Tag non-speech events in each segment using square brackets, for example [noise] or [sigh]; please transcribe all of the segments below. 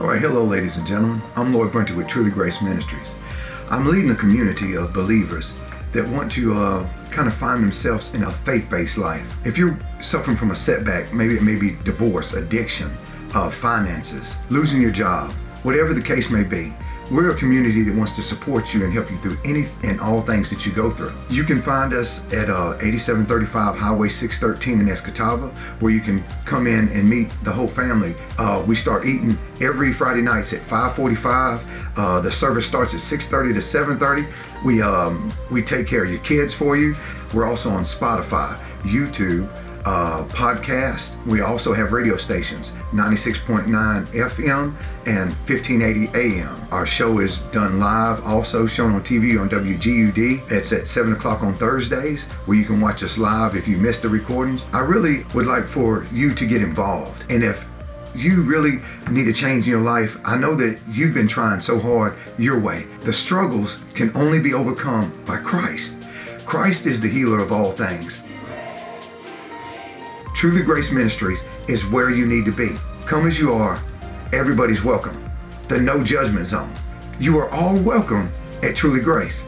All right, hello, ladies and gentlemen. I'm Lloyd Brunty with Truly Grace Ministries. I'm leading a community of believers that want to uh, kind of find themselves in a faith based life. If you're suffering from a setback, maybe it may be divorce, addiction, uh, finances, losing your job, whatever the case may be, we're a community that wants to support you and help you through any and all things that you go through. You can find us at uh, 8735 Highway 613 in Escatawpa, where you can come in and meet the whole family. Uh, we start eating every Friday nights at 5:45. Uh, the service starts at 6:30 to 7:30. We um, we take care of your kids for you. We're also on Spotify, YouTube uh, podcast. We also have radio stations 96.9 FM and 1580 AM. Our show is done live, also shown on TV on WGUD. It's at 7 o'clock on Thursdays, where you can watch us live if you missed the recordings. I really would like for you to get involved. And if you really need a change in your life, I know that you've been trying so hard your way. The struggles can only be overcome by Christ. Christ is the healer of all things. Truly Grace Ministries is where you need to be. Come as you are, everybody's welcome. The no judgment zone. You are all welcome at Truly Grace.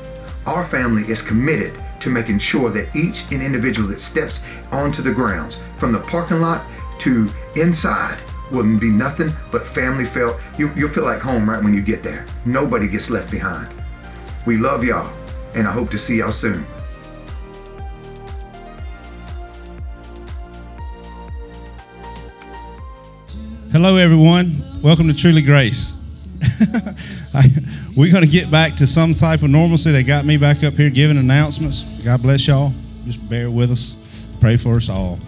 Our family is committed to making sure that each and individual that steps onto the grounds, from the parking lot to inside, will be nothing but family felt. You, you'll feel like home right when you get there. Nobody gets left behind. We love y'all, and I hope to see y'all soon. Hello, everyone. Welcome to Truly Grace. [laughs] I, we're going to get back to some type of normalcy. They got me back up here giving announcements. God bless y'all. Just bear with us. Pray for us all.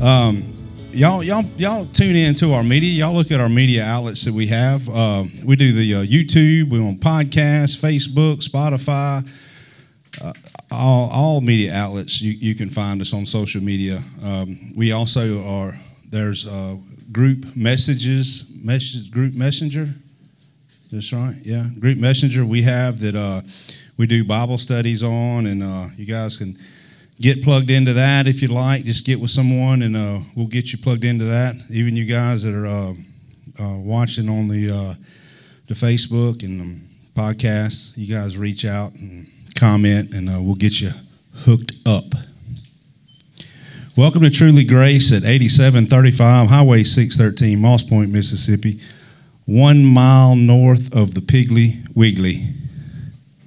Um, y'all, y'all, y'all tune in to our media. Y'all look at our media outlets that we have. Uh, we do the uh, YouTube. We're on podcasts, Facebook, Spotify. Uh, all, all media outlets you, you can find us on social media. Um, we also are there's uh, group messages, message group messenger. That's right, yeah, group messenger we have that uh, we do Bible studies on, and uh, you guys can get plugged into that if you like. Just get with someone, and uh, we'll get you plugged into that. Even you guys that are uh, uh, watching on the uh, the Facebook and the podcasts, you guys reach out and comment, and we'll get you hooked up. Welcome to Truly Grace at 8735 Highway 613, Moss Point, Mississippi, one mile north of the Piggly Wiggly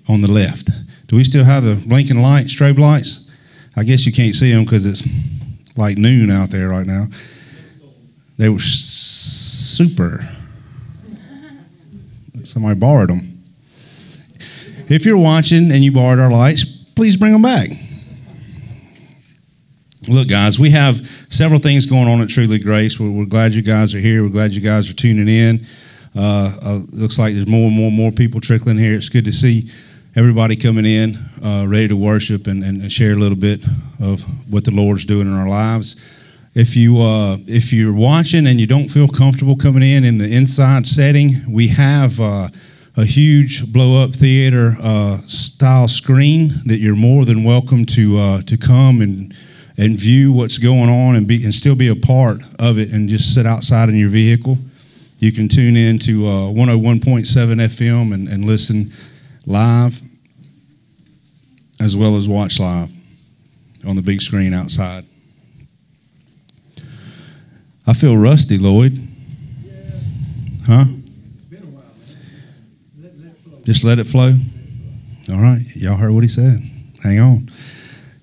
on the left. Do we still have the blinking light, strobe lights? I guess you can't see them because it's like noon out there right now. They were super. Somebody borrowed them. If you're watching and you borrowed our lights, please bring them back. Look, guys, we have several things going on at Truly Grace. We're, we're glad you guys are here. We're glad you guys are tuning in. Uh, uh, looks like there's more and more and more people trickling here. It's good to see everybody coming in, uh, ready to worship and, and, and, share a little bit of what the Lord's doing in our lives. If you uh, if you're watching and you don't feel comfortable coming in in the inside setting, we have uh, a huge blow up theater uh, style screen that you're more than welcome to to come and and view what's going on and be and still be a part of it and just sit outside in your vehicle. You can tune in to uh, 101.7 FM and, and listen live as well as watch live on the big screen outside. I feel rusty, Lloyd. Yeah. Huh? It's been a while, let, let flow. Just let it flow. All right. Y'all heard what he said. Hang on.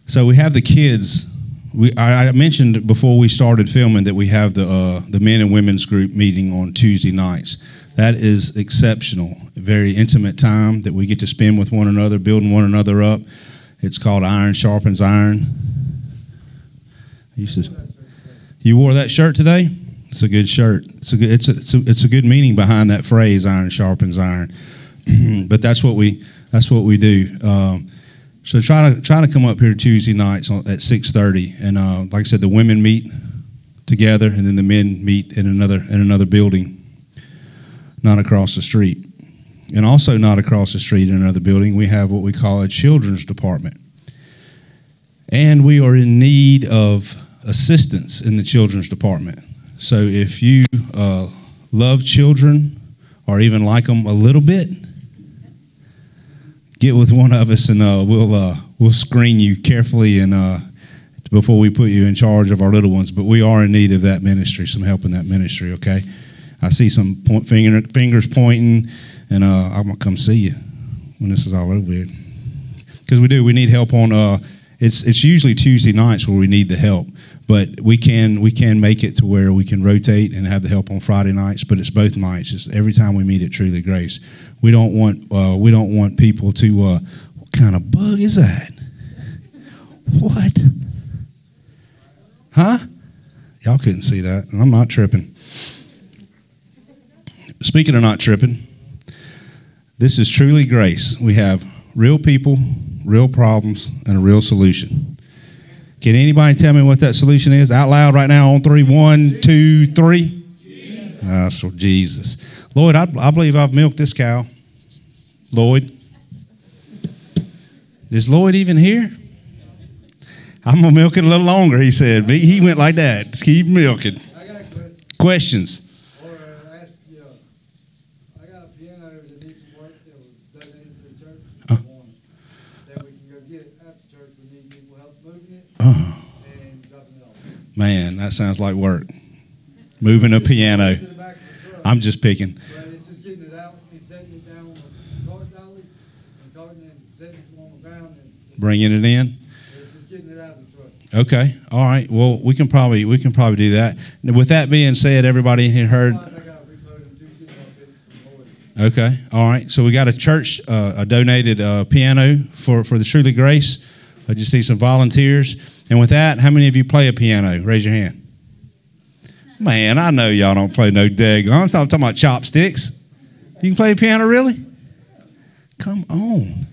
So we have the kids we, I, I, mentioned before we started filming that we have the uh, the men and women's group meeting on Tuesday nights. That is exceptional, very intimate time that we get to spend with one another, building one another up. It's called Iron Sharpens Iron. You, to, you wore that shirt today. It's a good shirt. It's a good. It's a, it's a, it's a good meaning behind that phrase, "Iron sharpens iron." [clears throat] but that's what we that's what we do. Um, so try to try to come up here Tuesday nights at six thirty, and uh, like I said, the women meet together, and then the men meet in another in another building, not across the street, and also not across the street in another building. We have what we call a children's department, and we are in need of assistance in the children's department. So if you uh, love children, or even like them a little bit, get with one of us and uh, we'll uh, we'll screen you carefully and uh, before we put you in charge of our little ones. But we are in need of that ministry, some help in that ministry. Okay, I see some point, finger, fingers pointing, and uh, I'm gonna come see you when this is all over. Because we do, we need help on. It's it's usually Tuesday nights where we need the help, but we can we can make it to where we can rotate and have the help on Friday nights. But it's both nights. It's every time we meet at Truly Grace. We don't want uh, we don't want people to. Uh, what kind of bug is that? What? Huh? Y'all couldn't see that, and I'm not tripping. Speaking of not tripping, this is truly grace. We have real people, real problems, and a real solution. Can anybody tell me what that solution is out loud right now on three? One, two, three. Ah, so Jesus. Lloyd, I, I believe I've milked this cow. Lloyd. Is Lloyd even here? I'm to milk it a little longer, he said. He went like that. Keep milking. Questions? or uh, ask you, uh, I got a piano that needs some work that was donated to the church. Uh. One That we can go get after church, we need people help moving it Oh, and dropping it off. Man, that sounds like work. Moving a piano. To the back of the truck, I'm just picking. but it's just getting it out and setting it down on the dolly and carting it and setting it on the ground and Bringing it in. it's just getting it out of the truck. Okay. All right. Well, we can probably we can probably do that. With that being said, everybody in here heard. I got repo them two getting off it from Lloyd. Okay. All right. So we got a church uh, a donated uh, piano for for the Truly Grace. I just need some volunteers. And with that, how many of you play a piano? Raise your hand. Man, I know y'all don't play no dag. I'm talking, talking about chopsticks. You can play a piano, really? Come on.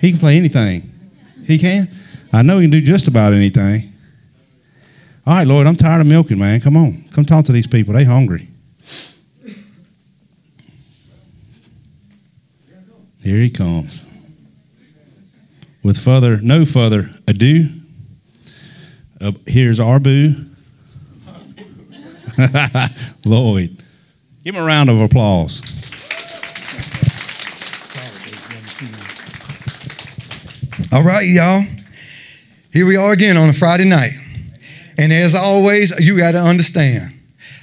He can play anything. He can. I know he can do just about anything. All right, Lord, I'm tired of milking, man. Come on. Come talk to these people. They hungry. Here he comes. With further, no further ado, uh, here's boo, [laughs] Lloyd. Give him a round of applause. All right, y'all. Here we are again on a Friday night. And as always, you got to understand.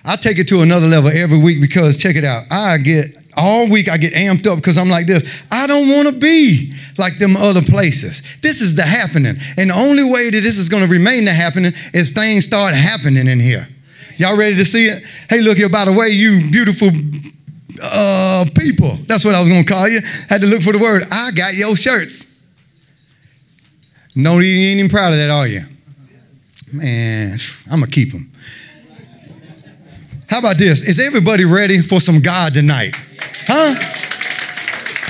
I take it to another level every week because check it out. I get all week I get amped up because I'm like this. I don't want to be like them other places. This is the happening. And the only way that this is going to remain the happening is things start happening in here. Y'all ready to see it? Hey, look here, by the way, you beautiful uh, people. That's what I was going to call you. Had to look for the word. I got your shirts. No, you ain't even proud of that, are you? Man, I'm going to keep them. How about this? Is everybody ready for some God tonight? Huh?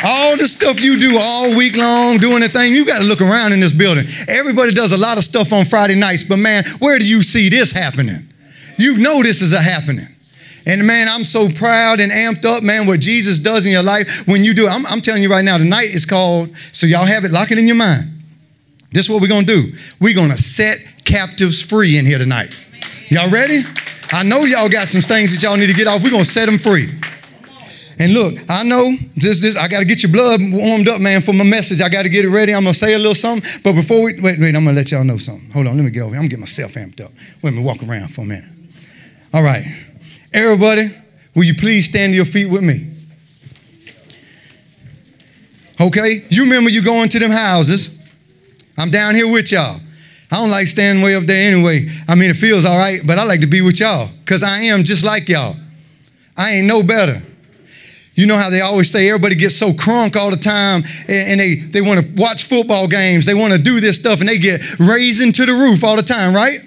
All the stuff you do all week long, doing the thing, you got to look around in this building. Everybody does a lot of stuff on Friday nights, but man, where do you see this happening? You know this is a happening. And man, I'm so proud and amped up, man, what Jesus does in your life when you do it. I'm, I'm telling you right now, tonight is called, so y'all have it, lock it in your mind. This is what we're gonna do. We're gonna set captives free in here tonight. Y'all ready? I know y'all got some things that y'all need to get off. We're gonna set them free. And look, I know this, this, I gotta get your blood warmed up, man, for my message. I gotta get it ready. I'm gonna say a little something. But before we wait, wait, I'm gonna let y'all know something. Hold on, let me get over here. I'm gonna get myself amped up. Let me walk around for a minute. All right. Everybody, will you please stand to your feet with me? Okay? You remember you going to them houses. I'm down here with y'all. I don't like standing way up there anyway. I mean, it feels all right, but I like to be with y'all because I am just like y'all. I ain't no better. You know how they always say everybody gets so crunk all the time and, they, they want to watch football games. They want to do this stuff and they get raising to the roof all the time, right?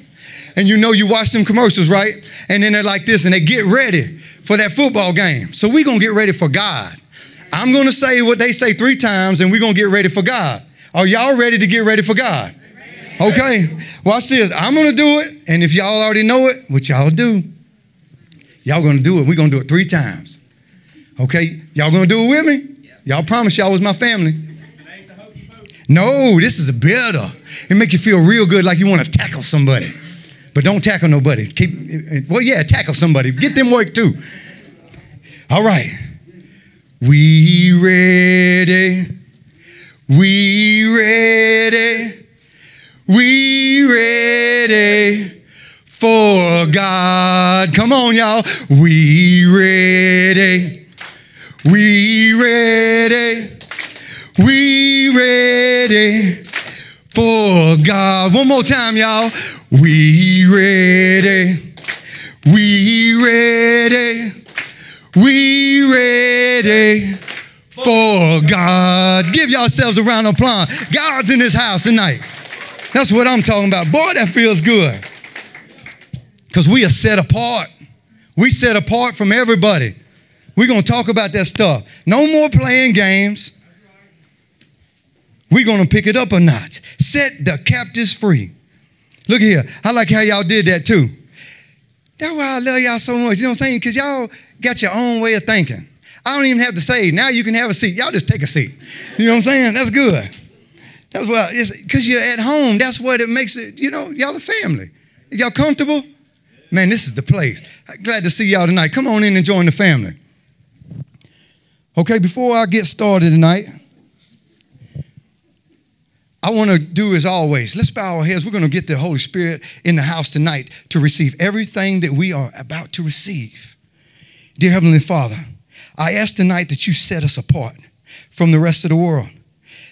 And you know you watch them commercials, right? And then they're like this and they get ready for that football game. So we're going to get ready for God. I'm going to say what they say three times and we're going to get ready for God. Are y'all ready to get ready for God? Okay, watch this. I'm going to do it. And if y'all already know it, which y'all do, y'all going to do it. We're going to do it three times. Okay, y'all to do it with me? Y'all promise y'all was my family. No, this is a builder. It make you feel real good like you want to tackle somebody. But don't tackle nobody. Keep well, yeah, tackle somebody. Get them work too. All right. We ready. We ready. We ready for God. Come on, y'all. We ready. We ready. We ready for God. One more time, y'all. We ready. We ready. We ready for God. Give yourselves a round of applause. God's in this house tonight. That's what I'm talking about. Boy, that feels good. Because we are set apart. We set apart from everybody. We're going to talk about that stuff. No more playing games. We're going to pick it up a notch. Set the captives free. Look here. I like how y'all did that too. That's why I love y'all so much. You know what I'm saying? Because y'all got your own way of thinking. I don't even have to say, now you can have a seat. Y'all just take a seat. You know what I'm saying? That's good. That's why, because you're at home. That's what it makes it, you know, y'all a family. Y'all comfortable? Man, this is the place. Glad to see y'all tonight. Come on in and join the family. Okay, before I get started tonight, I want to do as always. Let's bow our heads. We're going to get the Holy Spirit in the house tonight to receive everything that we are about to receive. Dear Heavenly Father, I ask tonight that you set us apart from the rest of the world.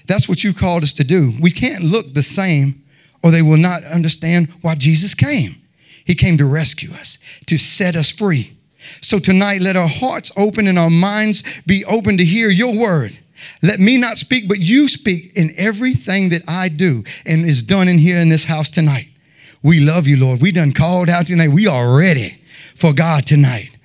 That's what you've called us to do. We can't look the same or they will not understand why Jesus came. He came to rescue us, to set us free. So tonight, let our hearts open and our minds be open to hear your word. Let me not speak, but you speak in everything that I do and is done in here in this house tonight. We love you, Lord. We done called out tonight. We are ready for God tonight.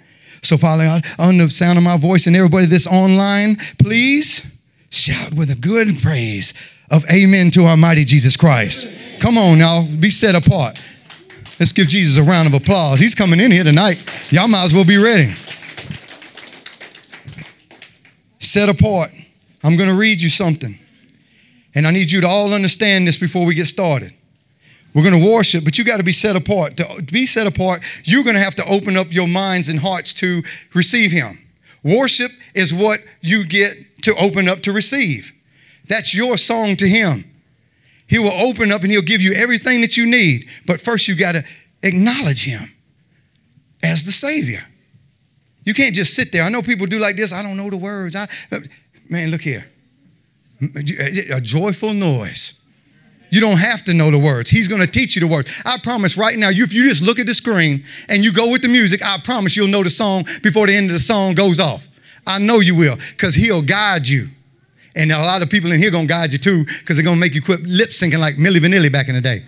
So, Father on the sound of my voice and everybody that's online, please shout with a good praise of amen to our mighty Jesus Christ. Come on, y'all. Be set apart. Let's give Jesus a round of applause. He's coming in here tonight. Y'all might as well be ready. Set apart. I'm going to read you something. And I need you to all understand this before we get started. We're going to worship, but you got to be set apart. To be set apart, you're going to have to open up your minds and hearts to receive Him. Worship is what you get to open up to receive. That's your song to Him. He will open up and He'll give you everything that you need. But first, you got to acknowledge Him as the Savior. You can't just sit there. I know people do like this. I don't know the words. I, Man, look here. A joyful noise. You don't have to know the words. He's going to teach you the words. I promise right now, if you just look at the screen and you go with the music, I promise you'll know the song before the end of the song goes off. I know you will because he'll guide you. And a lot of people in here to guide you too because they're to make you quit lip syncing like Milli Vanilli back in the day.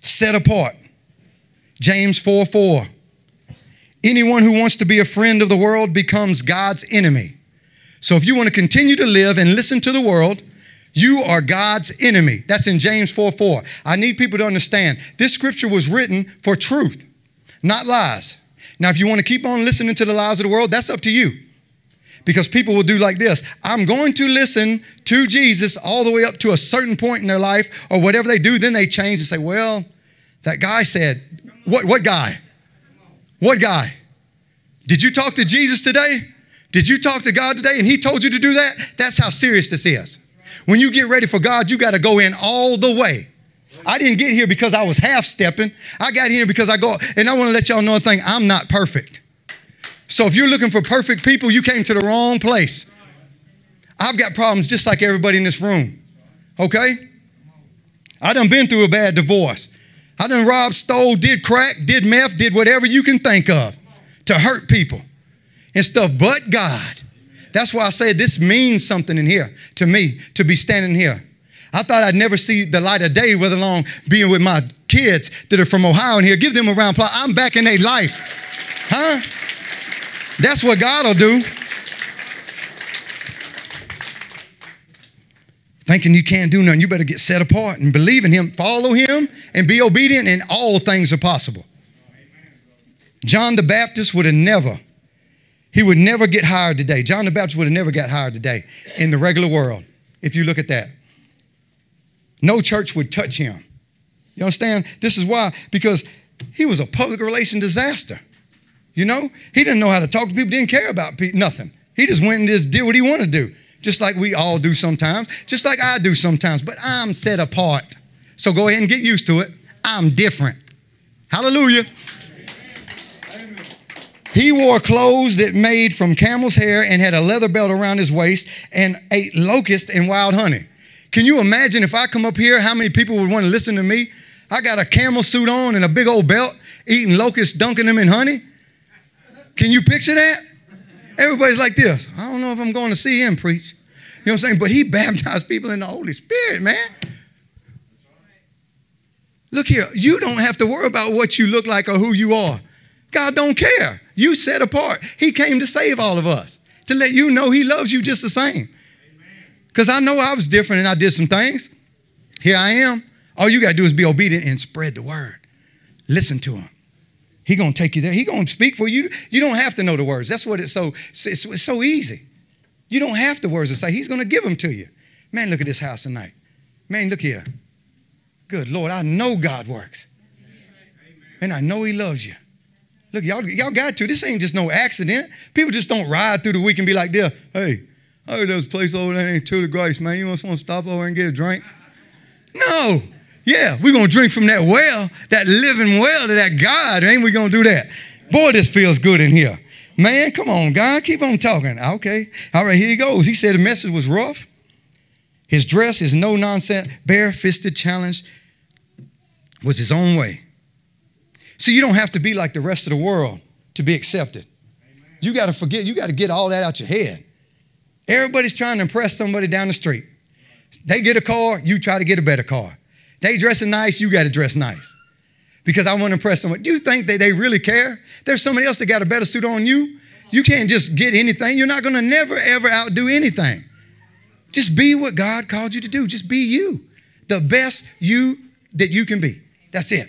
Set apart. James 4 4. Anyone who wants to be a friend of the world becomes God's enemy. So if you want to continue to live and listen to the world, you are God's enemy. That's in James 4 4. I need people to understand this scripture was written for truth, not lies. Now, if you want to keep on listening to the lies of the world, that's up to you. Because people will do like this I'm going to listen to Jesus all the way up to a certain point in their life, or whatever they do, then they change and say, Well, that guy said, What, what guy? What guy? Did you talk to Jesus today? Did you talk to God today and He told you to do that? That's how serious this is. When you get ready for God, you got to go in all the way. I didn't get here because I was half stepping. I got here because I go, and I want to let y'all know a thing I'm not perfect. So if you're looking for perfect people, you came to the wrong place. I've got problems just like everybody in this room. Okay? I done been through a bad divorce. I done robbed, stole, did crack, did meth, did whatever you can think of to hurt people and stuff, but God. That's why I say this means something in here to me to be standing here. I thought I'd never see the light of day, whether along being with my kids that are from Ohio in here. Give them a round of applause. I'm back in their life. Huh? That's what God will do. thinking you can't do nothing. You better get set apart and believe in Him, follow Him, and be obedient, and all things are possible. John the Baptist would have never, he would never get hired today. John the Baptist would have never got hired today in the regular world, if you look at that. No church would touch him. You understand? This is why, because he was a public relation disaster. You know, he didn't know how to talk to people, didn't care about nothing. He just went and just did what he wanted to do, just like we all do sometimes, just like I do sometimes. But I'm set apart. So go ahead and get used to it. I'm different. Hallelujah. He wore clothes that made from camel's hair and had a leather belt around his waist and ate locust and wild honey. Can you imagine if I come up here, how many people would want to listen to me? I got a camel suit on and a big old belt, eating locusts, dunking them in honey. Can you picture that? Everybody's like this. I don't know if I'm going to see him preach. You know what I'm saying? But he [laughs] baptized people in the Holy Spirit, man. Look here, you don't have to worry about what you look like or who you are. God don't care. You set apart. He came to save all of us, to let you know He loves you just the same. Because I know I was different and I did some things. Here I am. All you got to do is be obedient and spread the word. Listen to Him. He gonna take you there. He gonna speak for you. You don't have to know the words. That's what it's so. It's, it's so easy. You don't have the words to say. He's gonna give them to you. Man, look at this house tonight. Man, look here. Good Lord, I know God works, and I know He loves you. Look, y'all, y'all got to. This ain't just no accident. People just don't ride through the week and be like, "There, hey, I heard there's a place over there ain't Truly Grace, man. You want to stop over and get a drink?" No. Yeah, we're going to drink from that well, that living well to that God. Ain't we going to do that? Boy, this feels good in here. Man, come on, God, keep on talking. Ah, okay. All right, here he goes. He said the message was rough. His dress, is no nonsense, bare fisted challenge was his own way. See, you don't have to be like the rest of the world to be accepted. You got to forget, you got to get all that out your head. Everybody's trying to impress somebody down the street. They get a car, you try to get a better car. They dressing nice, you got to dress nice. Because I want to impress someone. Do you think that they really care? There's somebody else that got a better suit on you. You can't just get anything. You're not going to never, ever outdo anything. Just be what God called you to do. Just be you. The best you that you can be. That's it.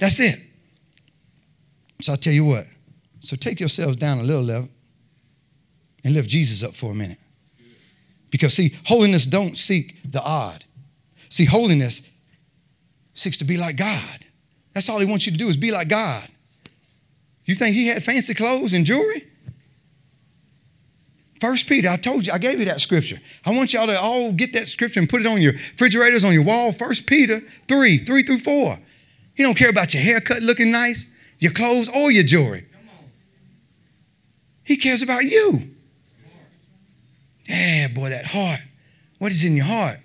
That's it. So I'll tell you what. So take yourselves down a little level and lift Jesus up for a minute. Because see, holiness don't seek the odd. See, holiness seeks to be like God. That's all he wants you to do is be like God. You think he had fancy clothes and jewelry? First Peter, I told you, I gave you that scripture. I want y'all to all get that scripture and put it on your refrigerators, on your wall. First Peter 3, 3 through 4. He don't care about your haircut looking nice, your clothes, or your jewelry. He cares about you. Yeah, boy, that heart. What is in your heart?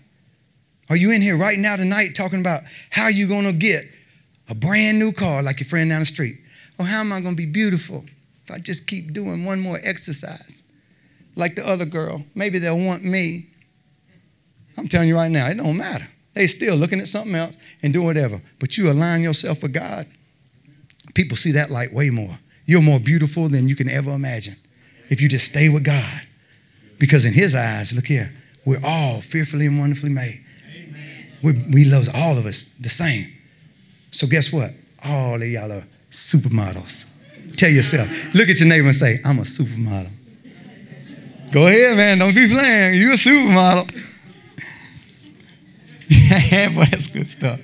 Are you in here right now tonight talking about how you're going to get a brand new car like your friend down the street? Or how am I going to be beautiful if I just keep doing one more exercise? Like the other girl, maybe they'll want me. I'm telling you right now, it don't matter. They still looking at something else and doing whatever. But you align yourself with God, people see that light way more. You're more beautiful than you can ever imagine if you just stay with God. Because in His eyes, look here, we're all fearfully and wonderfully made. We, we loves all of us the same. So guess what? All of y'all are supermodels. Tell yourself, look at your neighbor and say, I'm a supermodel. Go ahead, man. Don't be playing. You're a supermodel. [laughs] yeah, boy, that's good stuff.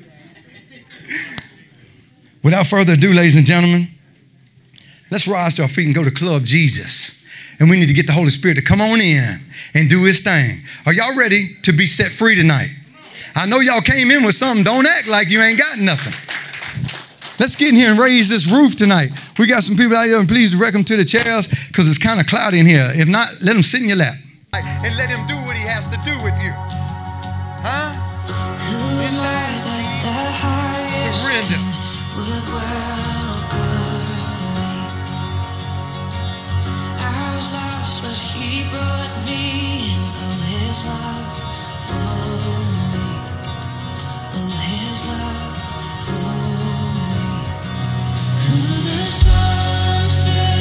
Without further ado, ladies and gentlemen, let's rise to our feet and go to Club Jesus. And we need to get the Holy Spirit to come on in and do his thing. Are y'all ready to be set free tonight? I know y'all came in with something. Don't act like you ain't got nothing. Let's get in here and raise this roof tonight. We got some people out here, and please direct them to the chairs because it's kind of cloudy in here. If not, let them sit in your lap. And let him do what he has to do with you. Huh? Surrender. He brought me in all his love the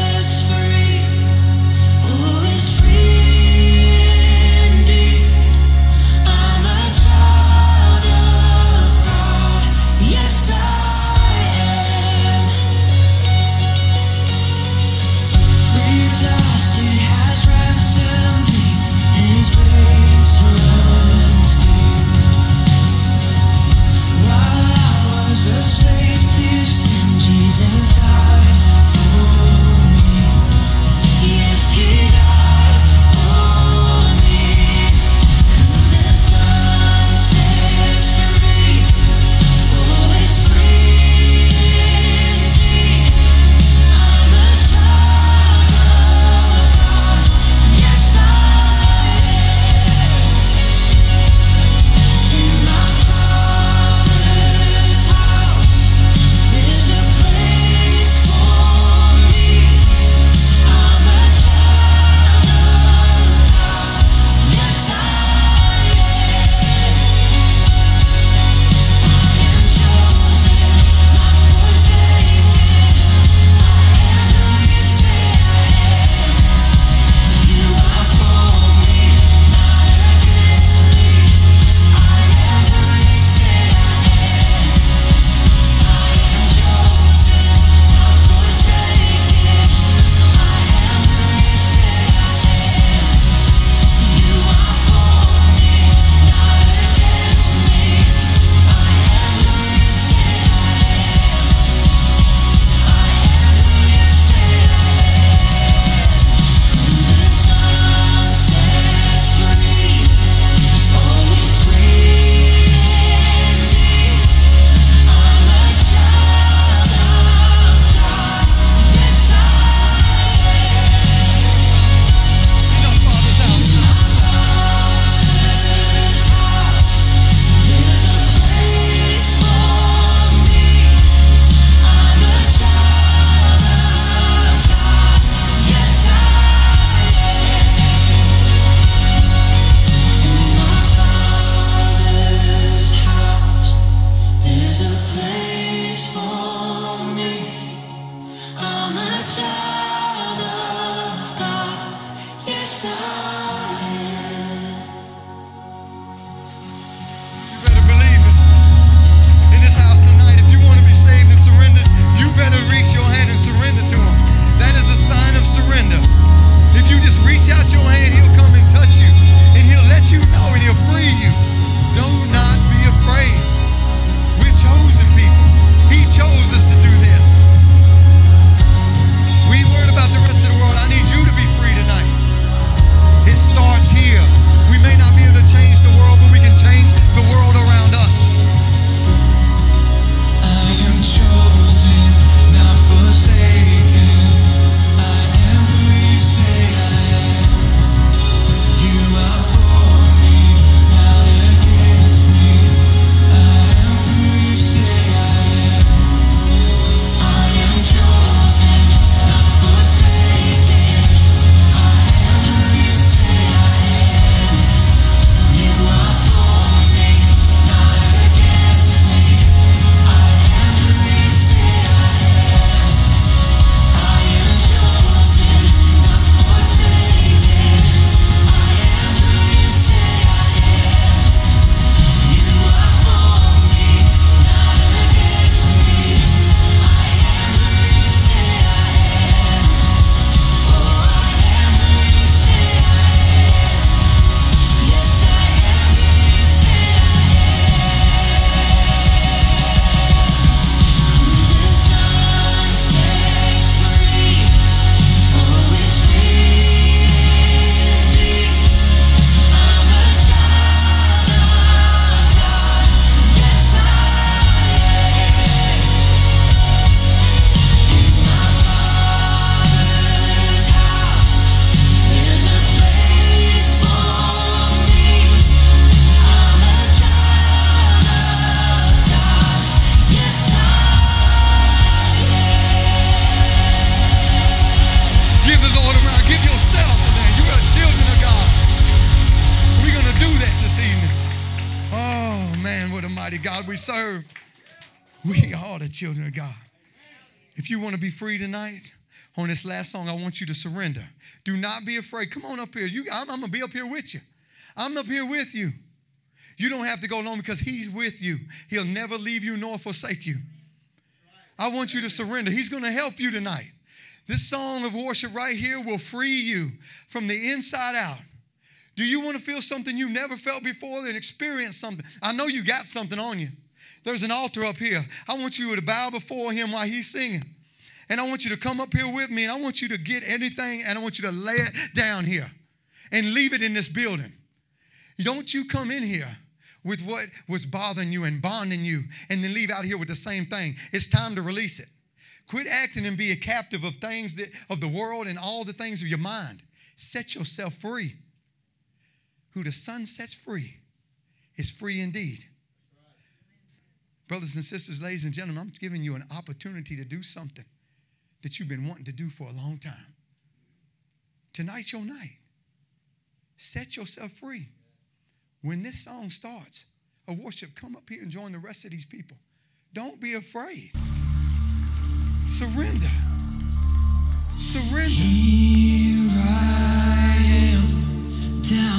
free tonight, on this last song, I want you to surrender. Do not be afraid. Come on up here. You, I'm, I'm going to be up here with you. I'm up here with you. You don't have to go alone because He's with you. He'll never leave you nor forsake you. I want you to surrender. He's going to help you tonight. This song of worship right here will free you from the inside out. Do you want to feel something you've never felt before and experience something? I know you got something on you. There's an altar up here. I want you to bow before Him while He's singing. And I want you to come up here with me and I want you to get anything and I want you to lay it down here and leave it in this building. Don't you come in here with what was bothering you and bonding you and then leave out here with the same thing. It's time to release it. Quit acting and be a captive of things that, of the world and all the things of your mind. Set yourself free. Who the Son sets free is free indeed. Brothers and sisters, ladies and gentlemen, I'm giving you an opportunity to do something that you've been wanting to do for a long time. Tonight's your night. Set yourself free. When this song starts, a worship, come up here and join the rest of these people. Don't be afraid. Surrender. Surrender. Here I am, down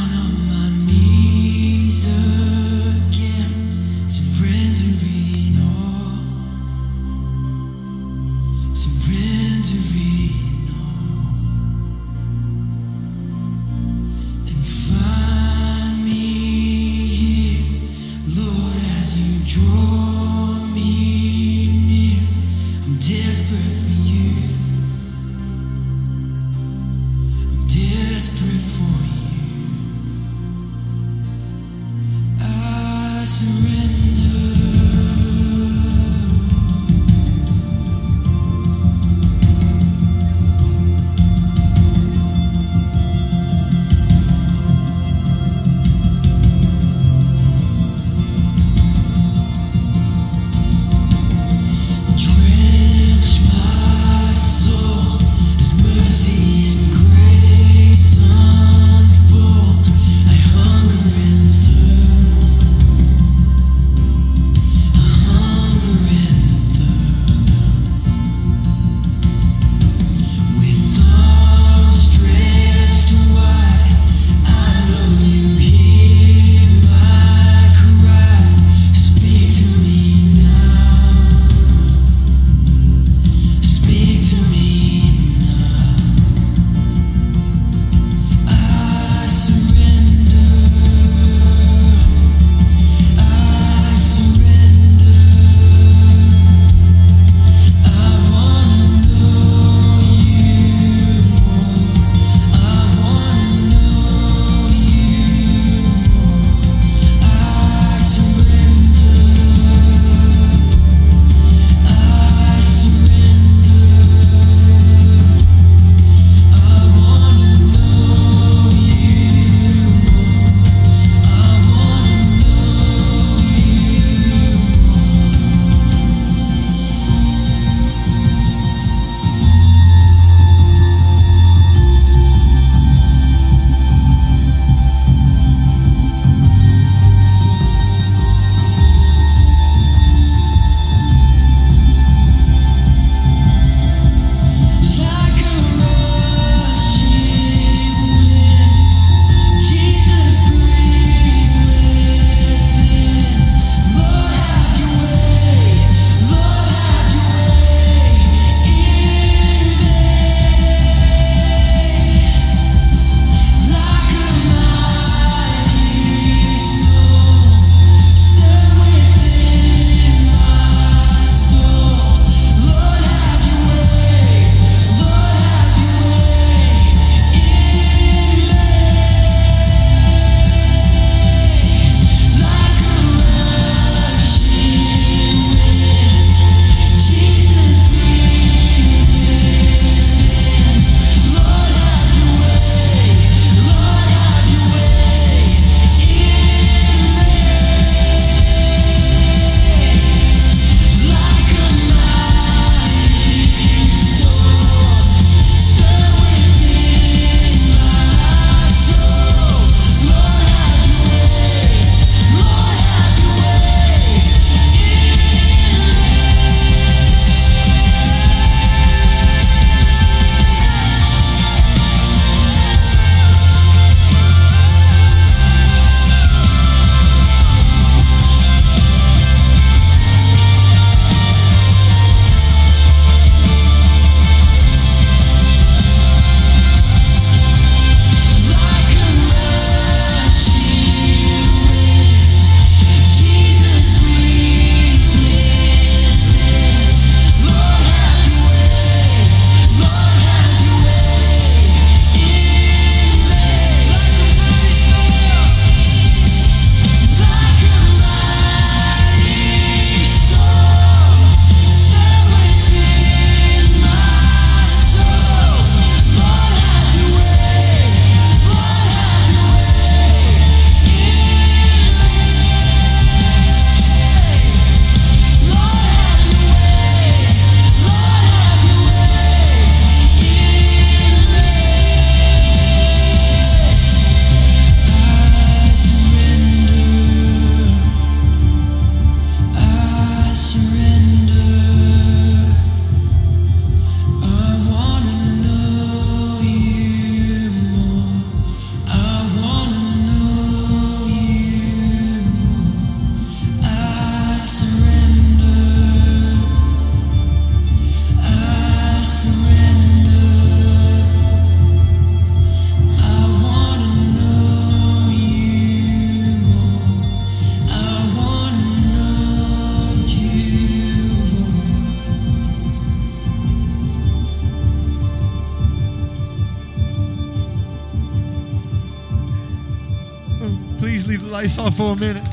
for a minute.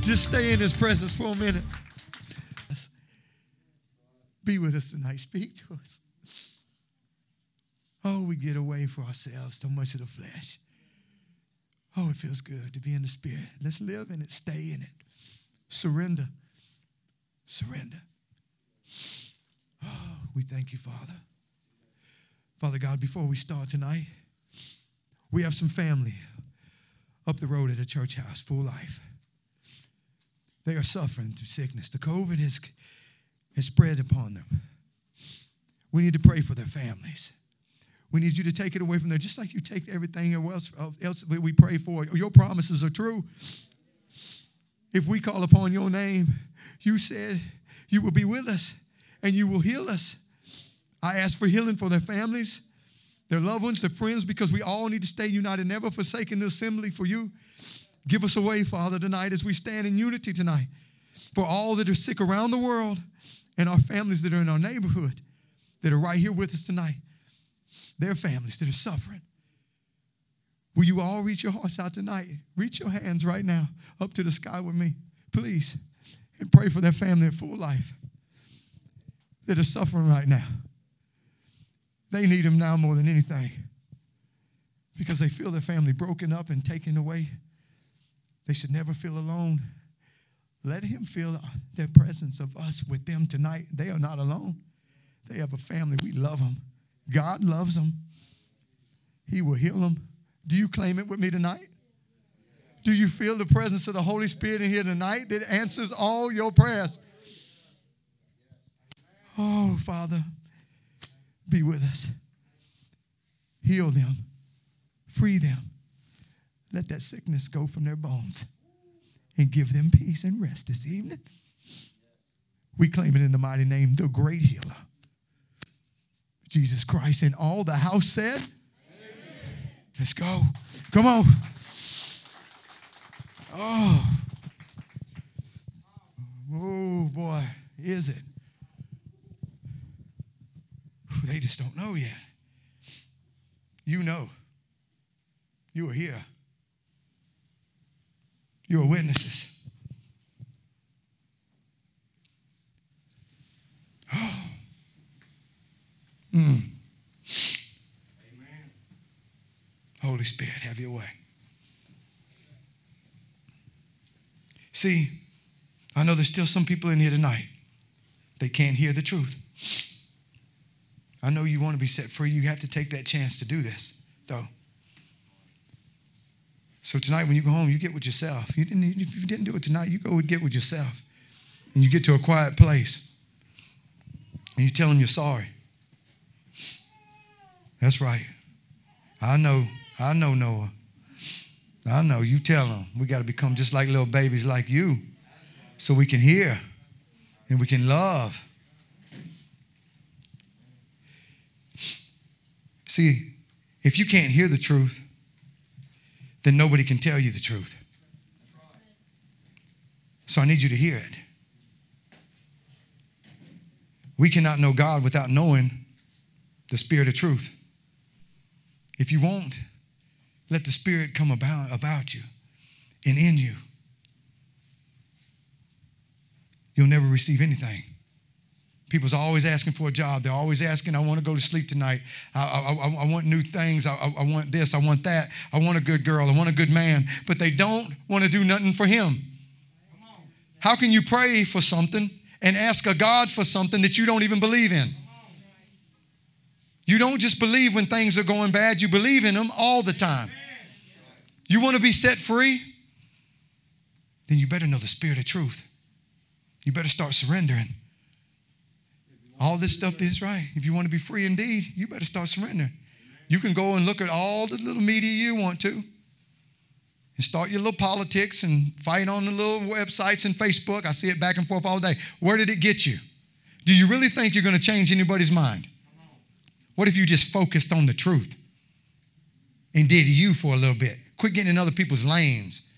Just stay in his presence for a minute. Be with us tonight. Speak to us. Oh, we get away for ourselves so much of the flesh. Oh, it feels good to be in the spirit. Let's live in it, stay in it. Surrender. Surrender. Oh, we thank you, Father. Father God, before we start tonight, we have some family up the road at a church house, full life. They are suffering through sickness. The COVID has, has spread upon them. We need to pray for their families. We need you to take it away from there, just like you take everything else, else that we pray for. Your promises are true. If we call upon your name, you said you will be with us and you will heal us. I ask for healing for their families, their loved ones, their friends, because we all need to stay united, never forsaking the assembly for you. Give us away, Father, tonight as we stand in unity tonight for all that are sick around the world and our families that are in our neighborhood that are right here with us tonight, their families that are suffering. Will you all reach your hearts out tonight? Reach your hands right now up to the sky with me, please, and pray for their family in full life that are suffering right now. They need him now more than anything because they feel their family broken up and taken away. They should never feel alone. Let him feel the presence of us with them tonight. They are not alone. They have a family. We love them. God loves them. He will heal them. Do you claim it with me tonight? Do you feel the presence of the Holy Spirit in here tonight that answers all your prayers? Oh, Father, be with us. Heal them, free them. Let that sickness go from their bones and give them peace and rest this evening. We claim it in the mighty name, the great healer, Jesus Christ. And all the house said, Amen. Let's go. Come on. Oh. Oh, boy, is it? They just don't know yet. You know. You are here. You are witnesses. Oh. Mm. Amen. Holy Spirit, have your way. See, I know there's still some people in here tonight. They can't hear the truth. I know you want to be set free. You have to take that chance to do this, though. So tonight, when you go home, you get with yourself. You didn't, if you didn't do it tonight, you go and get with yourself. And you get to a quiet place. And you tell them you're sorry. That's right. I know. I know, Noah. I know. You tell them. We got to become just like little babies like you so we can hear and we can love. See, if you can't hear the truth, then nobody can tell you the truth. So I need you to hear it. We cannot know God without knowing the Spirit of truth. If you won't, let the Spirit come about, about you and in you. You'll never receive anything. People's always asking for a job. They're always asking, I want to go to sleep tonight. I, I, I want new things. I, I want this. I want that. I want a good girl. I want a good man. But they don't want to do nothing for him. How can you pray for something and ask a God for something that you don't even believe in? You don't just believe when things are going bad, you believe in them all the time. You want to be set free? Then you better know the spirit of truth. You better start surrendering. All this stuff is right. If you want to be free indeed, you better start surrendering. You can go and look at all the little media you want to and start your little politics and fight on the little websites and Facebook. I see it back and forth all day. Where did it get you? Do you really think you're going to change anybody's mind? What if you just focused on the truth and did you for a little bit? Quit getting in other people's lanes,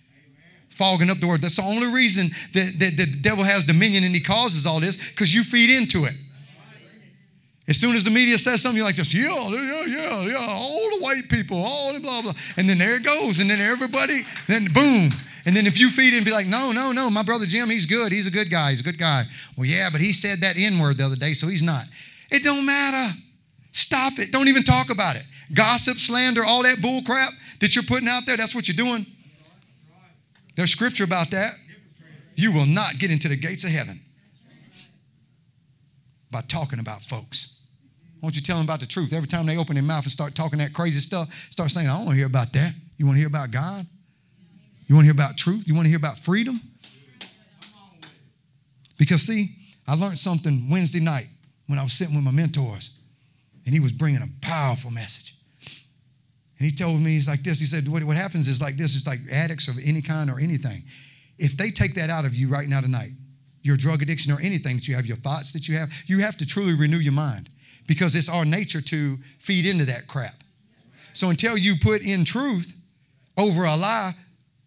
fogging up the word. That's the only reason that, that, that the devil has dominion and he causes all this because you feed into it. As soon as the media says something, you're like this, yeah, yeah, yeah, yeah, all the white people, all the blah, blah. And then there it goes. And then everybody, then boom. And then if you feed him, be like, no, no, no, my brother Jim, he's good. He's a good guy. He's a good guy. Well, yeah, but he said that N word the other day, so he's not. It don't matter. Stop it. Don't even talk about it. Gossip, slander, all that bull crap that you're putting out there, that's what you're doing. There's scripture about that. You will not get into the gates of heaven by talking about folks. Why don't you tell them about the truth? Every time they open their mouth and start talking that crazy stuff, start saying, I don't want to hear about that. You want to hear about God? You want to hear about truth? You want to hear about freedom? Because, see, I learned something Wednesday night when I was sitting with my mentors, and he was bringing a powerful message. And he told me, he's like this. He said, What, what happens is like this, it's like addicts of any kind or anything. If they take that out of you right now tonight, your drug addiction or anything that you have, your thoughts that you have, you have to truly renew your mind because it's our nature to feed into that crap. So until you put in truth over a lie,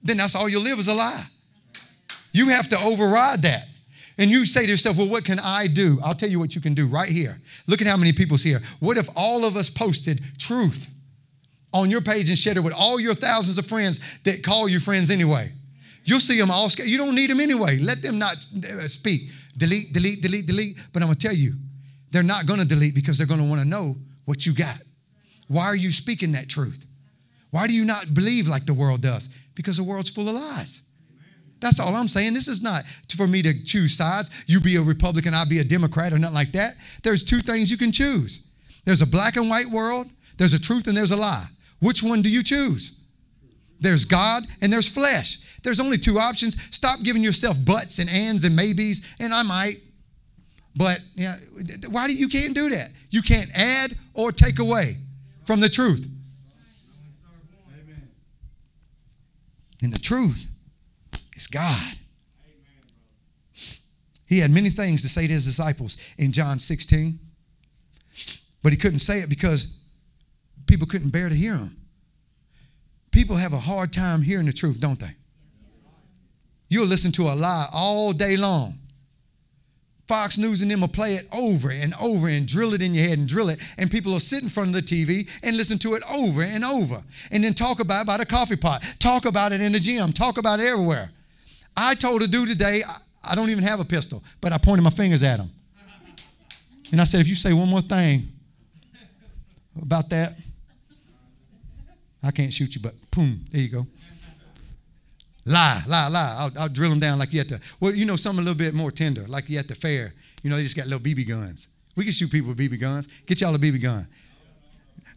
then that's all you'll live is a lie. You have to override that. And you say to yourself, well, what can I do? I'll tell you what you can do right here. Look at how many people's here. What if all of us posted truth on your page and shared it with all your thousands of friends that call you friends anyway? You'll see them all. You don't need them anyway. Let them not uh, speak. Delete, delete, delete, delete. But I'm going to tell you, they're not going to delete because they're going to want to know what you got. Why are you speaking that truth? Why do you not believe like the world does? Because the world's full of lies. That's all I'm saying. This is not for me to choose sides. You be a Republican, I be a Democrat, or nothing like that. There's two things you can choose. There's a black and white world. There's a truth and there's a lie. Which one do you choose? There's God and there's flesh. There's only two options. Stop giving yourself buts and ands and maybes, and I might. But yeah, why do you can't do that? You can't add or take away from the truth. And the truth is God. He had many things to say to his disciples in John 16, but he couldn't say it because people couldn't bear to hear him. People have a hard time hearing the truth, don't they? You'll listen to a lie all day long. Fox News and them will play it over and over and drill it in your head and drill it. And people will sit in front of the TV and listen to it over and over. And then talk about it by the coffee pot, talk about it in the gym, talk about it everywhere. I told a dude today, I- don't even have a pistol, but I pointed my fingers at him. And I said, if you say one more thing about that, I can't shoot you, but boom, there you go. Lie, lie, lie. I'll, I'll drill them down like you at the, well, you know, something a little bit more tender, like you at the fair. You know, they just got little BB guns. We can shoot people with BB guns. Get y'all a BB gun.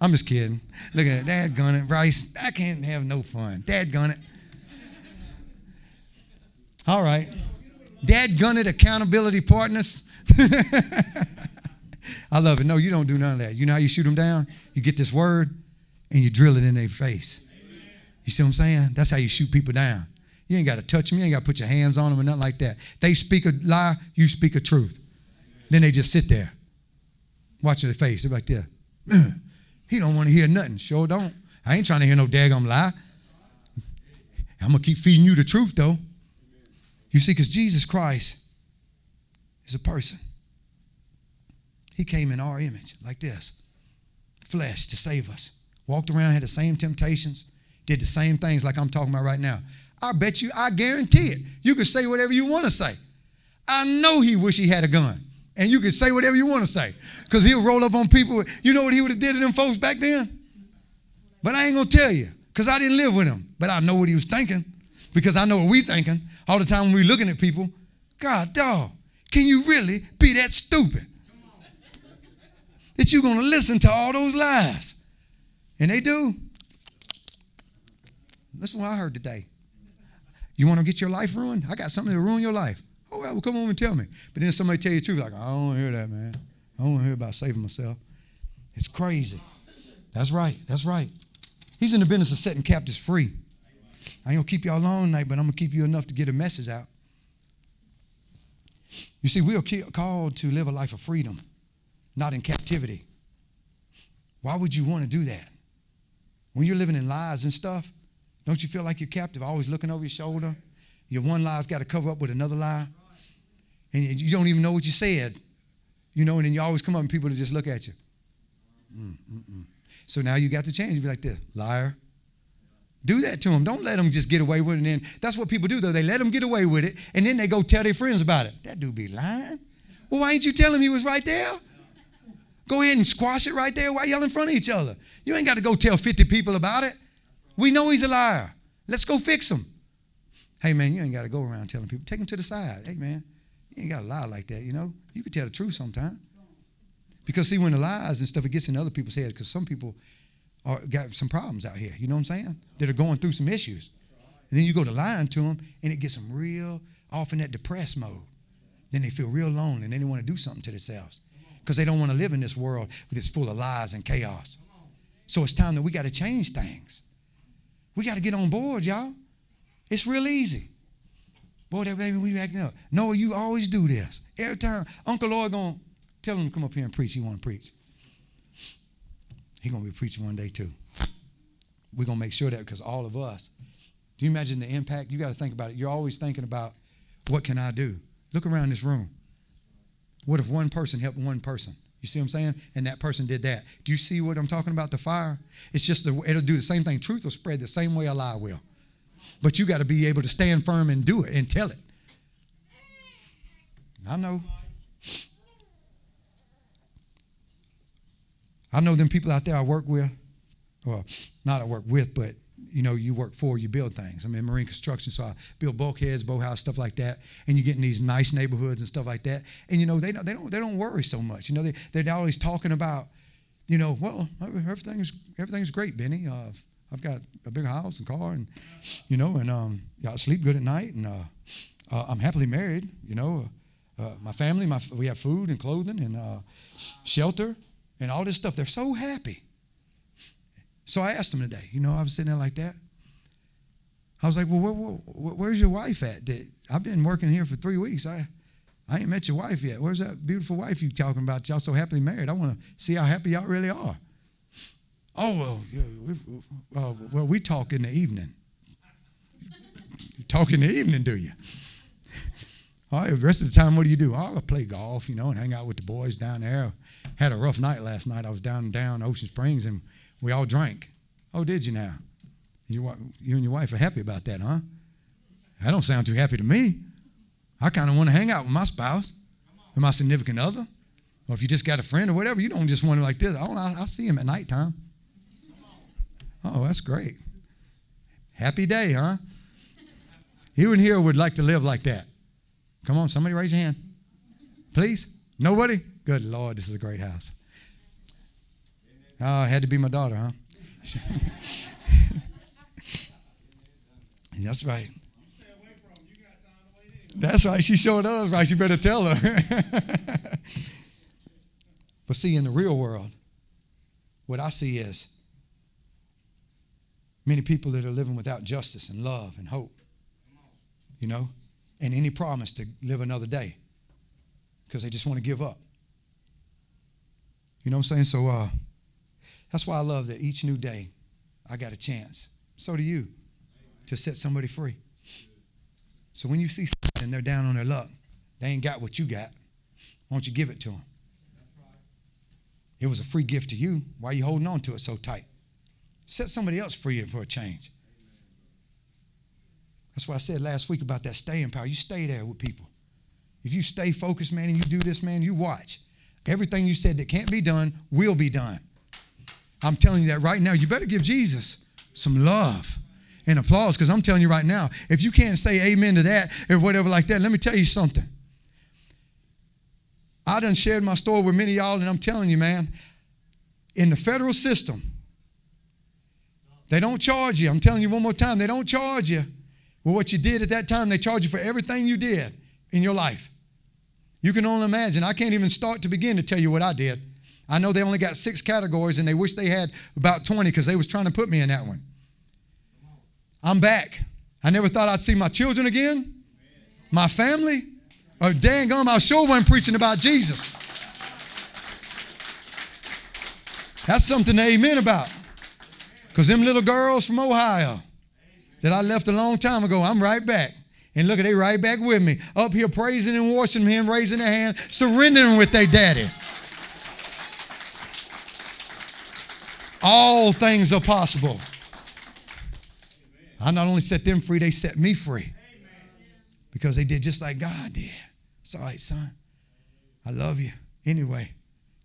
I'm just kidding. Look at that. Dad gun it, Bryce. I can't have no fun. Dad gun it. All right. Dad gun it, accountability partners. [laughs] I love it. No, you don't do none of that. You know how you shoot them down? You get this word and you drill it in their face. You see what I'm saying? That's how you shoot people down. You ain't got to touch them. You ain't got to put your hands on them or nothing like that. They speak a lie, you speak a truth. Then they just sit there, watching their face. They're like this. He don't want to hear nothing. Sure don't. I ain't trying to hear no daggum lie. I'm going to keep feeding you the truth, though. You see, because Jesus Christ is a person. He came in our image, like this flesh to save us. Walked around, had the same temptations, did the same things like I'm talking about right now. I bet you, I guarantee it. You can say whatever you want to say. I know he wish he had a gun. And you can say whatever you want to say. Because he'll roll up on people. You know what he would have did to them folks back then? But I ain't gonna tell you, because I didn't live with him. But I know what he was thinking. Because I know what we thinking all the time when we looking at people. God, dog, can you really be that stupid? That you're gonna listen to all those lies. And they do. Listen what I heard today. You want to get your life ruined? I got something to ruin your life. Oh, well, come on and tell me. But then somebody tell you the truth, like, I don't to hear that, man. I don't to hear about saving myself. It's crazy. That's right. That's right. He's in the business of setting captives free. I ain't gonna keep y'all long tonight, but I'm gonna keep you enough to get a message out. You see, we are called to live a life of freedom, not in captivity. Why would you want to do that? When you're living in lies and stuff, don't you feel like you're captive, always looking over your shoulder? Your one lie's got to cover up with another lie. And you- don't even know what you said. You know, and then you always come up and people just look at you. Mm, mm, mm. So now you got to change. You be like this, liar. Do that to them. Don't let them just get away with it. And then that's what people do, though. They let them get away with it, and then they go tell their friends about it. That dude be lying. Well, why ain't you telling him he was right there? Go ahead and squash it right there. Why y'all in front of each other? You ain't got to go tell 50 people about it. We know he's a liar. Let's go fix him. Hey, man, you ain't got to go around telling people. Take him to the side. Hey, man, you ain't got to lie like that, you know? You can tell the truth sometimes. Because, see, when the lies and stuff, it gets in other people's heads because some people are, got some problems out here, you know what I'm saying? That are going through some issues. And then you go to lying to them, and it gets them real off in that depressed mode. Then they feel real lonely, and they want to do something to themselves because they don't want to live in this world that's full of lies and chaos. So it's time that we got to change things. We got to get on board, y'all. It's real easy. Boy, that baby, we acting up. No, you always do this. Every time Uncle Lloyd gonna tell him to come up here and preach, he want to preach. He gonna be preaching one day too. We're gonna make sure that because all of us. Do you imagine the impact? You got to think about it. You're always thinking about what can I do? Look around this room. What if one person helped one person? You see what I'm saying? And that person did that. Do you see what I'm talking about? The fire? It's just, the, it'll do the same thing. Truth will spread the same way a lie will. But you got to be able to stand firm and do it and tell it. I know. I know them people out there I work with. Well, not I work with, but you know, you work for, you build things. I'm in marine construction, so I build bulkheads, boathouse, stuff like that. And you get in these nice neighborhoods and stuff like that. And you know, they don't, they don't, they don't worry so much. You know, they, they're always talking about, you know, well, everything's everything's great, Benny. Uh, I've got a big house and car, and you know, and um, I sleep good at night, and uh, uh, I'm happily married. You know, uh, my family, my we have food and clothing and uh, shelter and all this stuff. They're so happy. So I asked him today. You know, I was sitting there like that. I was like, "Well, where, where, where's your wife at? I've been working here for three weeks. I, I ain't met your wife yet. Where's that beautiful wife you talking about? Y'all so happily married. I want to see how happy y'all really are." Oh well, yeah, uh, well, we talk in the evening. Talk in the evening, do you? All right, the rest of the time, what do you do? Oh, I play golf, you know, and hang out with the boys down there. Had a rough night last night. I was down down Ocean Springs, and we all drank. Oh, did you now? You, you and your wife are happy about that, huh? That don't sound too happy to me. I kind of want to hang out with my spouse or my significant other. Or if you just got a friend or whatever, you don't just want to like this. Oh, I, I see him at nighttime. Oh, that's great. Happy day, huh? Who in here would like to live like that? Come on, somebody raise your hand. Please? Nobody? Good Lord, this is a great house. Oh, it had to be my daughter, huh? [laughs] That's right. That's right. She showed up, right. You better tell her. [laughs] but see, in the real world, what I see is many people that are living without justice and love and hope, you know, and any promise to live another day because they just want to give up. You know what I'm saying? So uh, that's why I love that each new day I got a chance. So do you to set somebody free. So when you see and they're down on their luck, they ain't got what you got. Why don't you give it to them? It was a free gift to you. Why are you holding on to it so tight? Set somebody else free for a change. That's what I said last week about that staying power. You stay there with people. If you stay focused, man, and you do this, man, you watch. Everything you said that can't be done will be done. I'm telling you that right now. You better give Jesus some love and applause because I'm telling you right now, if you can't say amen to that or whatever like that, let me tell you something. I done shared my story with many y'all, and I'm telling you, man, in the federal system, they don't charge you. I'm telling you one more time, they don't charge you for what you did at that time. They charge you for everything you did in your life. You can only imagine. I can't even start to begin to tell you what I did. I know they only got six categories, and they wish they had about 20 because they was trying to put me in that one. I'm back. I never thought I'd see my children again, my family. Oh, dang gum, I sure wasn't preaching about Jesus. That's something to amen about. Because them little girls from Ohio that I left a long time ago, I'm right back. And look at they right back with me, up here praising and worshiping Him, raising their hand, surrendering with their daddy. All things are possible. I not only set them free, they set me free. Because they did just like God did. It's all right, son. I love you. Anyway,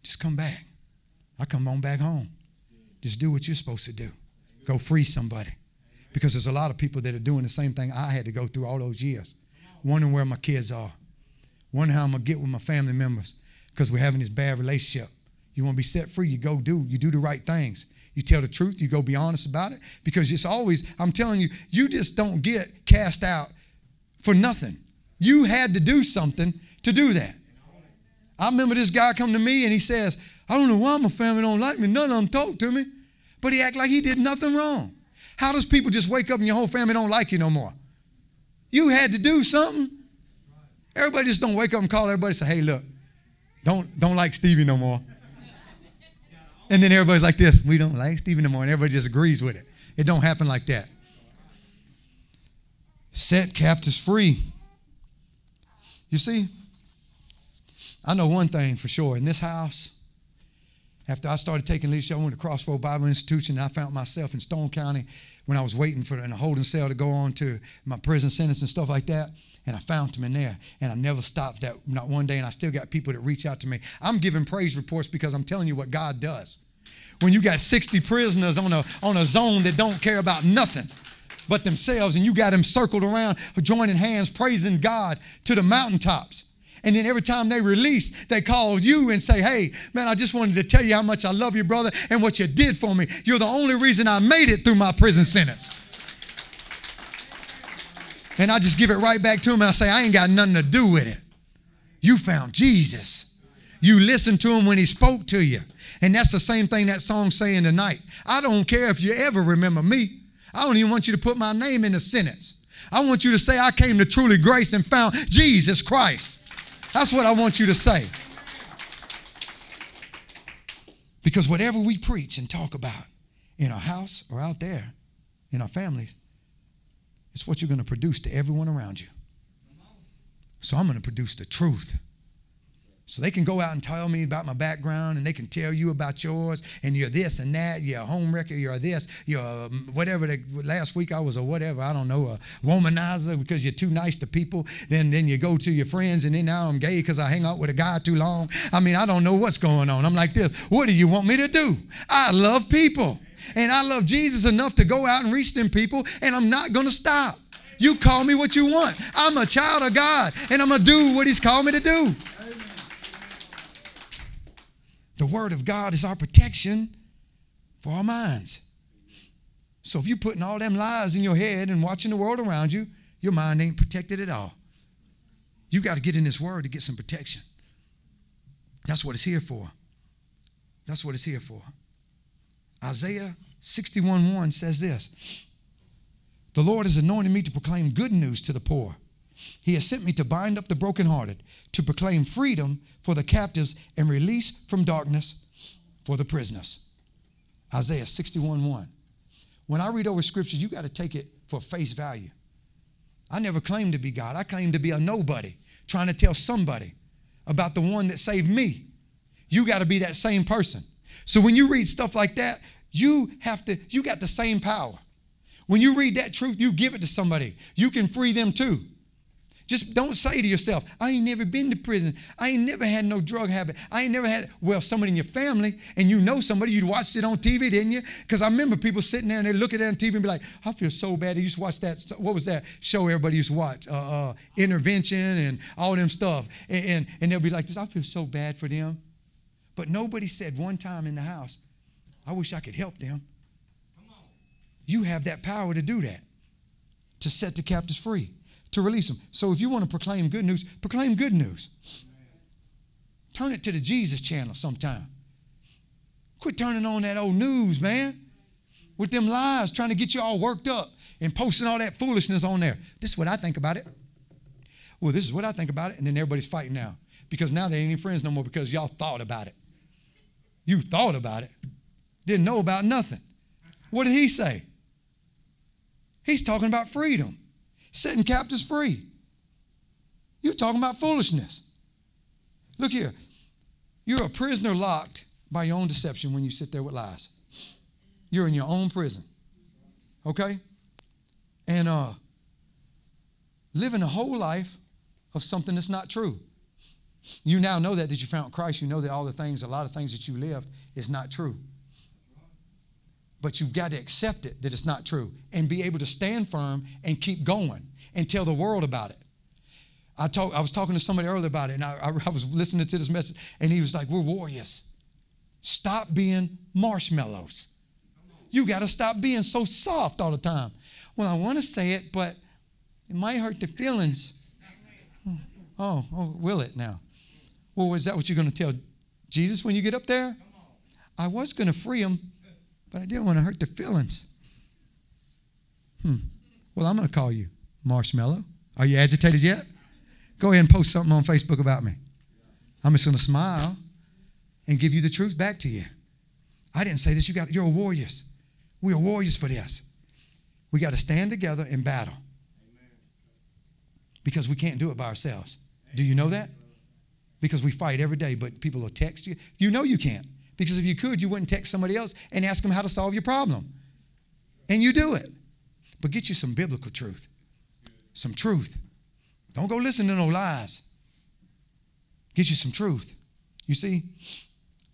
just come back. I come on back home. Just do what you're supposed to do. Go free somebody. Because there's a lot of people that are doing the same thing I had to go through all those years. Wondering where my kids are. Wondering how I'm gonna get with my family members. Because we're having this bad relationship. You want to be set free, you go do. You do the right things. You tell the truth, you go be honest about it. Because it's always, I'm telling you, you just don't get cast out for nothing. You had to do something to do that. I remember this guy come to me and he says, I don't know why my family don't like me. None of them talk to me. But he act like he did nothing wrong. How does people just wake up and your whole family don't like you no more? You had to do something. Everybody just don't wake up and call everybody and say, hey, look, don't, don't like Stevie no more. And then everybody's like this, we don't like Stevie no more. And everybody just agrees with it. It don't happen like that. Set captives free. You see, I know one thing for sure. In this house, after I started taking leadership, I went to Crossroad Bible Institution, and I found myself in Stone County when I was waiting for in a holding cell to go on to my prison sentence and stuff like that. And I found them in there, and I never stopped that not one day. And I still got people that reach out to me. I'm giving praise reports because I'm telling you what God does. When you got 60 prisoners on a on a zone that don't care about nothing but themselves, and you got them circled around, joining hands, praising God to the mountaintops. And then every time they release, they call you and say, Hey, man, I just wanted to tell you how much I love you, brother, and what you did for me. You're the only reason I made it through my prison sentence. And I just give it right back to him and I say, I ain't got nothing to do with it. You found Jesus. You listened to him when he spoke to you. And that's the same thing that song's saying tonight. I don't care if you ever remember me. I don't even want you to put my name in the sentence. I want you to say, I came to Truly Grace and found Jesus Christ. That's what I want you to say. Because whatever we preach and talk about in our house or out there, in our families, it's what you're going to produce to everyone around you. So I'm going to produce the truth. So they can go out and tell me about my background and they can tell you about yours and you're this and that, you're a home wrecker, you're this, you're a um, whatever. The, last week I was a whatever, I don't know, a womanizer because you're too nice to people. Then, then you go to your friends and then now I'm gay because I hang out with a guy too long. I mean, I don't know what's going on. I'm like this, what do you want me to do? I love people and I love Jesus enough to go out and reach them people and I'm not going to stop. You call me what you want. I'm a child of God and I'm going to do what he's called me to do. The Word of God is our protection for our minds. So if you're putting all them lies in your head and watching the world around you, your mind ain't protected at all. You got to get in this Word to get some protection. That's what it's here for. That's what it's here for. Isaiah 61 1 says this The Lord has anointed me to proclaim good news to the poor. He has sent me to bind up the brokenhearted, to proclaim freedom for the captives and release from darkness for the prisoners. Isaiah 61 1. When I read over scriptures, you got to take it for face value. I never claimed to be God. I claimed to be a nobody, trying to tell somebody about the one that saved me. You got to be that same person. So when you read stuff like that, you have to, you got the same power. When you read that truth, you give it to somebody. You can free them too. Just don't say to yourself, I ain't never been to prison. I ain't never had no drug habit. I ain't never had, well, somebody in your family and you know somebody, you'd watched it on TV, didn't you? Because I remember people sitting there and they look at it on TV and be like, I feel so bad. They used to watch that, what was that show everybody used to watch? Uh, uh, intervention and all them stuff. And, and, and they'll be like this, I feel so bad for them. But nobody said one time in the house, I wish I could help them. You have that power to do that, to set the captives free to release them. So if you want to proclaim good news, proclaim good news. Turn it to the Jesus channel sometime. Quit turning on that old news, man, with them lies trying to get you all worked up and posting all that foolishness on there. This is what I think about it. Well, this is what I think about it. And then everybody's fighting now because now they ain't any friends no more because y'all thought about it. You thought about it, didn't know about nothing. What did he say? He's talking about freedom setting captives free. You're talking about foolishness. Look here. You're a prisoner locked by your own deception when you sit there with lies. You're in your own prison. Okay? and uh, living a whole life of something that's not true. You now know that that you found Christ. You know that all the things, a lot of things that you lived is not true. But you've got to accept it that it's not true and be able to stand firm and keep going and tell the world about it. I, talk, I was talking to somebody earlier about it, and I, I, [laughs] was listening to this message, and he was like, We're warriors. Stop being marshmallows. You got to stop being so soft all the time. Well, I want to say it, but it might hurt the feelings. Hmm. Oh, oh, will it now? Well, is that what you're going to tell Jesus when you get up there? I was going to free him, but I didn't want to hurt the feelings. Hmm. Well, I'm going to call you Marshmallow. Are you agitated yet? Go ahead and post something on Facebook about me. I'm just going to smile and give you the truth back to you. I didn't say this. You got you're warriors. We are warriors for this. We got to stand together in battle. Because we can't do it by ourselves. Do you know that? Because we fight every day, but people will text you. You know you can't. Because if you could, you wouldn't text somebody else and ask them how to solve your problem. And you do it. But get you some biblical truth. Some truth. Don't go listen to no lies. Get you some truth. You see,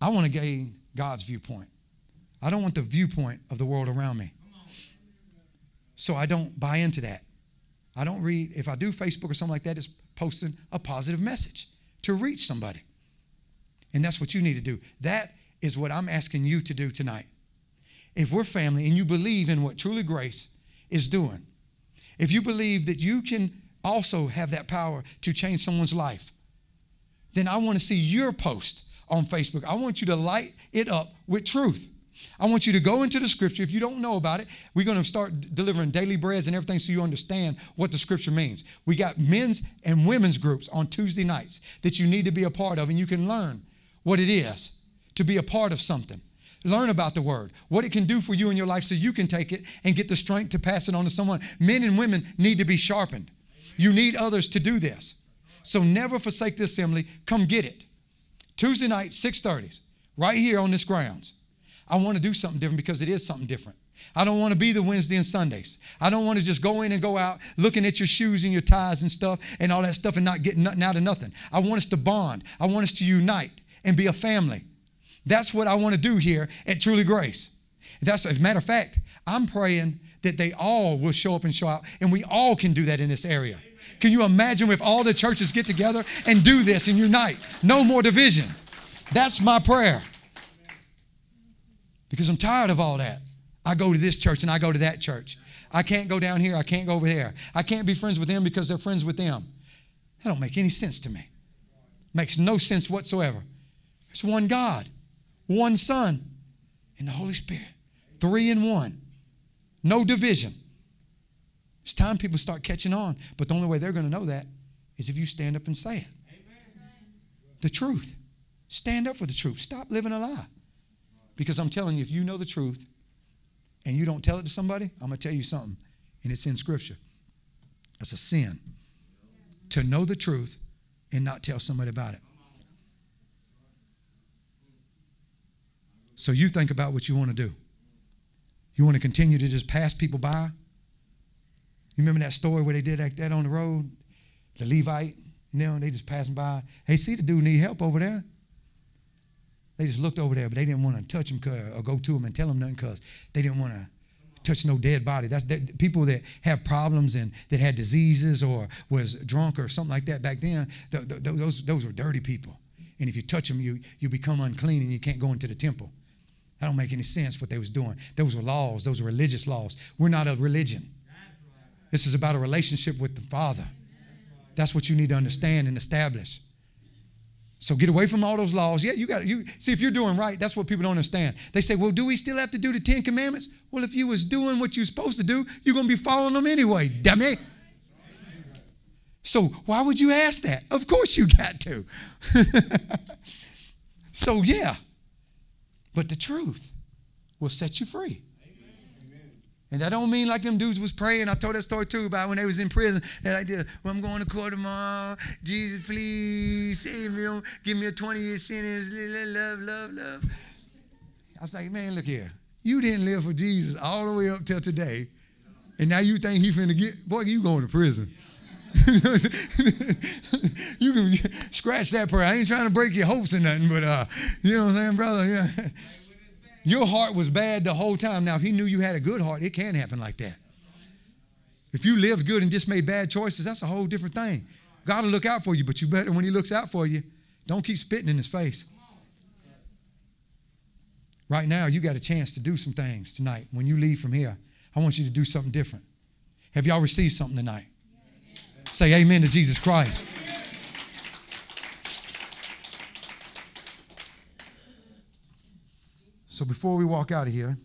I want to gain God's viewpoint. I don't want the viewpoint of the world around me. So I don't buy into that. I don't read, if I do Facebook or something like that, it's posting a positive message to reach somebody. And that's what you need to do. That is what I'm asking you to do tonight. If we're family and you believe in what Truly Grace is doing, if you believe that you can also have that power to change someone's life, then I want to see your post on Facebook. I want you to light it up with truth. I want you to go into the scripture. If you don't know about it, we're going to start delivering daily breads and everything so you understand what the scripture means. We got men's and women's groups on Tuesday nights that you need to be a part of, and you can learn what it is to be a part of something. Learn about the word, what it can do for you in your life so you can take it and get the strength to pass it on to someone. Men and women need to be sharpened. You need others to do this. So never forsake the assembly. Come get it. Tuesday night, 6:30, right here on this grounds. I want to do something different because it is something different. I don't want to be the Wednesday and Sundays. I don't want to just go in and go out looking at your shoes and your ties and stuff and all that stuff and not getting nothing out of nothing. I want us to bond. I want us to unite and be a family. That's what I want to do here at Truly Grace. That's as a matter of fact, I'm praying that they all will show up and show out, and we all can do that in this area. Can you imagine if all the churches get together and do this and unite? No more division. That's my prayer. Because I'm tired of all that. I go to this church and I go to that church. I can't go down here, I can't go over there. I can't be friends with them because they're friends with them. That don't make any sense to me. Makes no sense whatsoever. It's one God, one Son, and the Holy Spirit. Three in one. No division. It's time people start catching on. But the only way they're going to know that is if you stand up and say it. The truth. Stand up for the truth. Stop living a lie. Because I'm telling you, if you know the truth and you don't tell it to somebody, I'm going to tell you something, and it's in Scripture. That's a sin. To know the truth and not tell somebody about it. So you think about what you want to do. You want to continue to just pass people by? You remember that story where they did that on the road? The Levite, you know, they just passing by. Hey, see the dude need help over there. They just looked over there, but they didn't want to touch him or go to him and tell him nothing because they didn't want to touch no dead body. That's that, people that have problems and that had diseases or was drunk or something like that back then. Th- th- those those were dirty people, and if you touch them, you you become unclean and you can't go into the temple. That don't make any sense what they was doing. Those were laws. Those were religious laws. We're not a religion. This is about a relationship with the Father. That's what you need to understand and establish. So get away from all those laws. Yeah, you got you see if you're doing right, that's what people don't understand. They say, "Well, do we still have to do the 10 commandments?" Well, if you was doing what you're supposed to do, you're going to be following them anyway, dummy. So, why would you ask that? Of course you got to. [laughs] so, yeah. But the truth will set you free. And that don't mean like them dudes was praying. I told that story too about when they was in prison. And I did, well, I'm going to court tomorrow. Jesus, please save me. Give me a 20 year sentence. Love, love, love. I was like, man, look here. You didn't live for Jesus all the way up till today. and now you think he finna get, boy, you going to prison. [laughs] you can scratch that prayer. I ain't trying to break your hopes or nothing, but uh, you know what I'm saying, brother? Yeah. Your heart was bad the whole time. Now, if he knew you had a good heart, it can happen like that. If you lived good and just made bad choices, that's a whole different thing. God will look out for you, but you better when he looks out for you, don't keep spitting in his face. Right now, you got a chance to do some things tonight. When you leave from here, I want you to do something different. Have y'all received something tonight? Say amen to Jesus Christ. So before we walk out of here,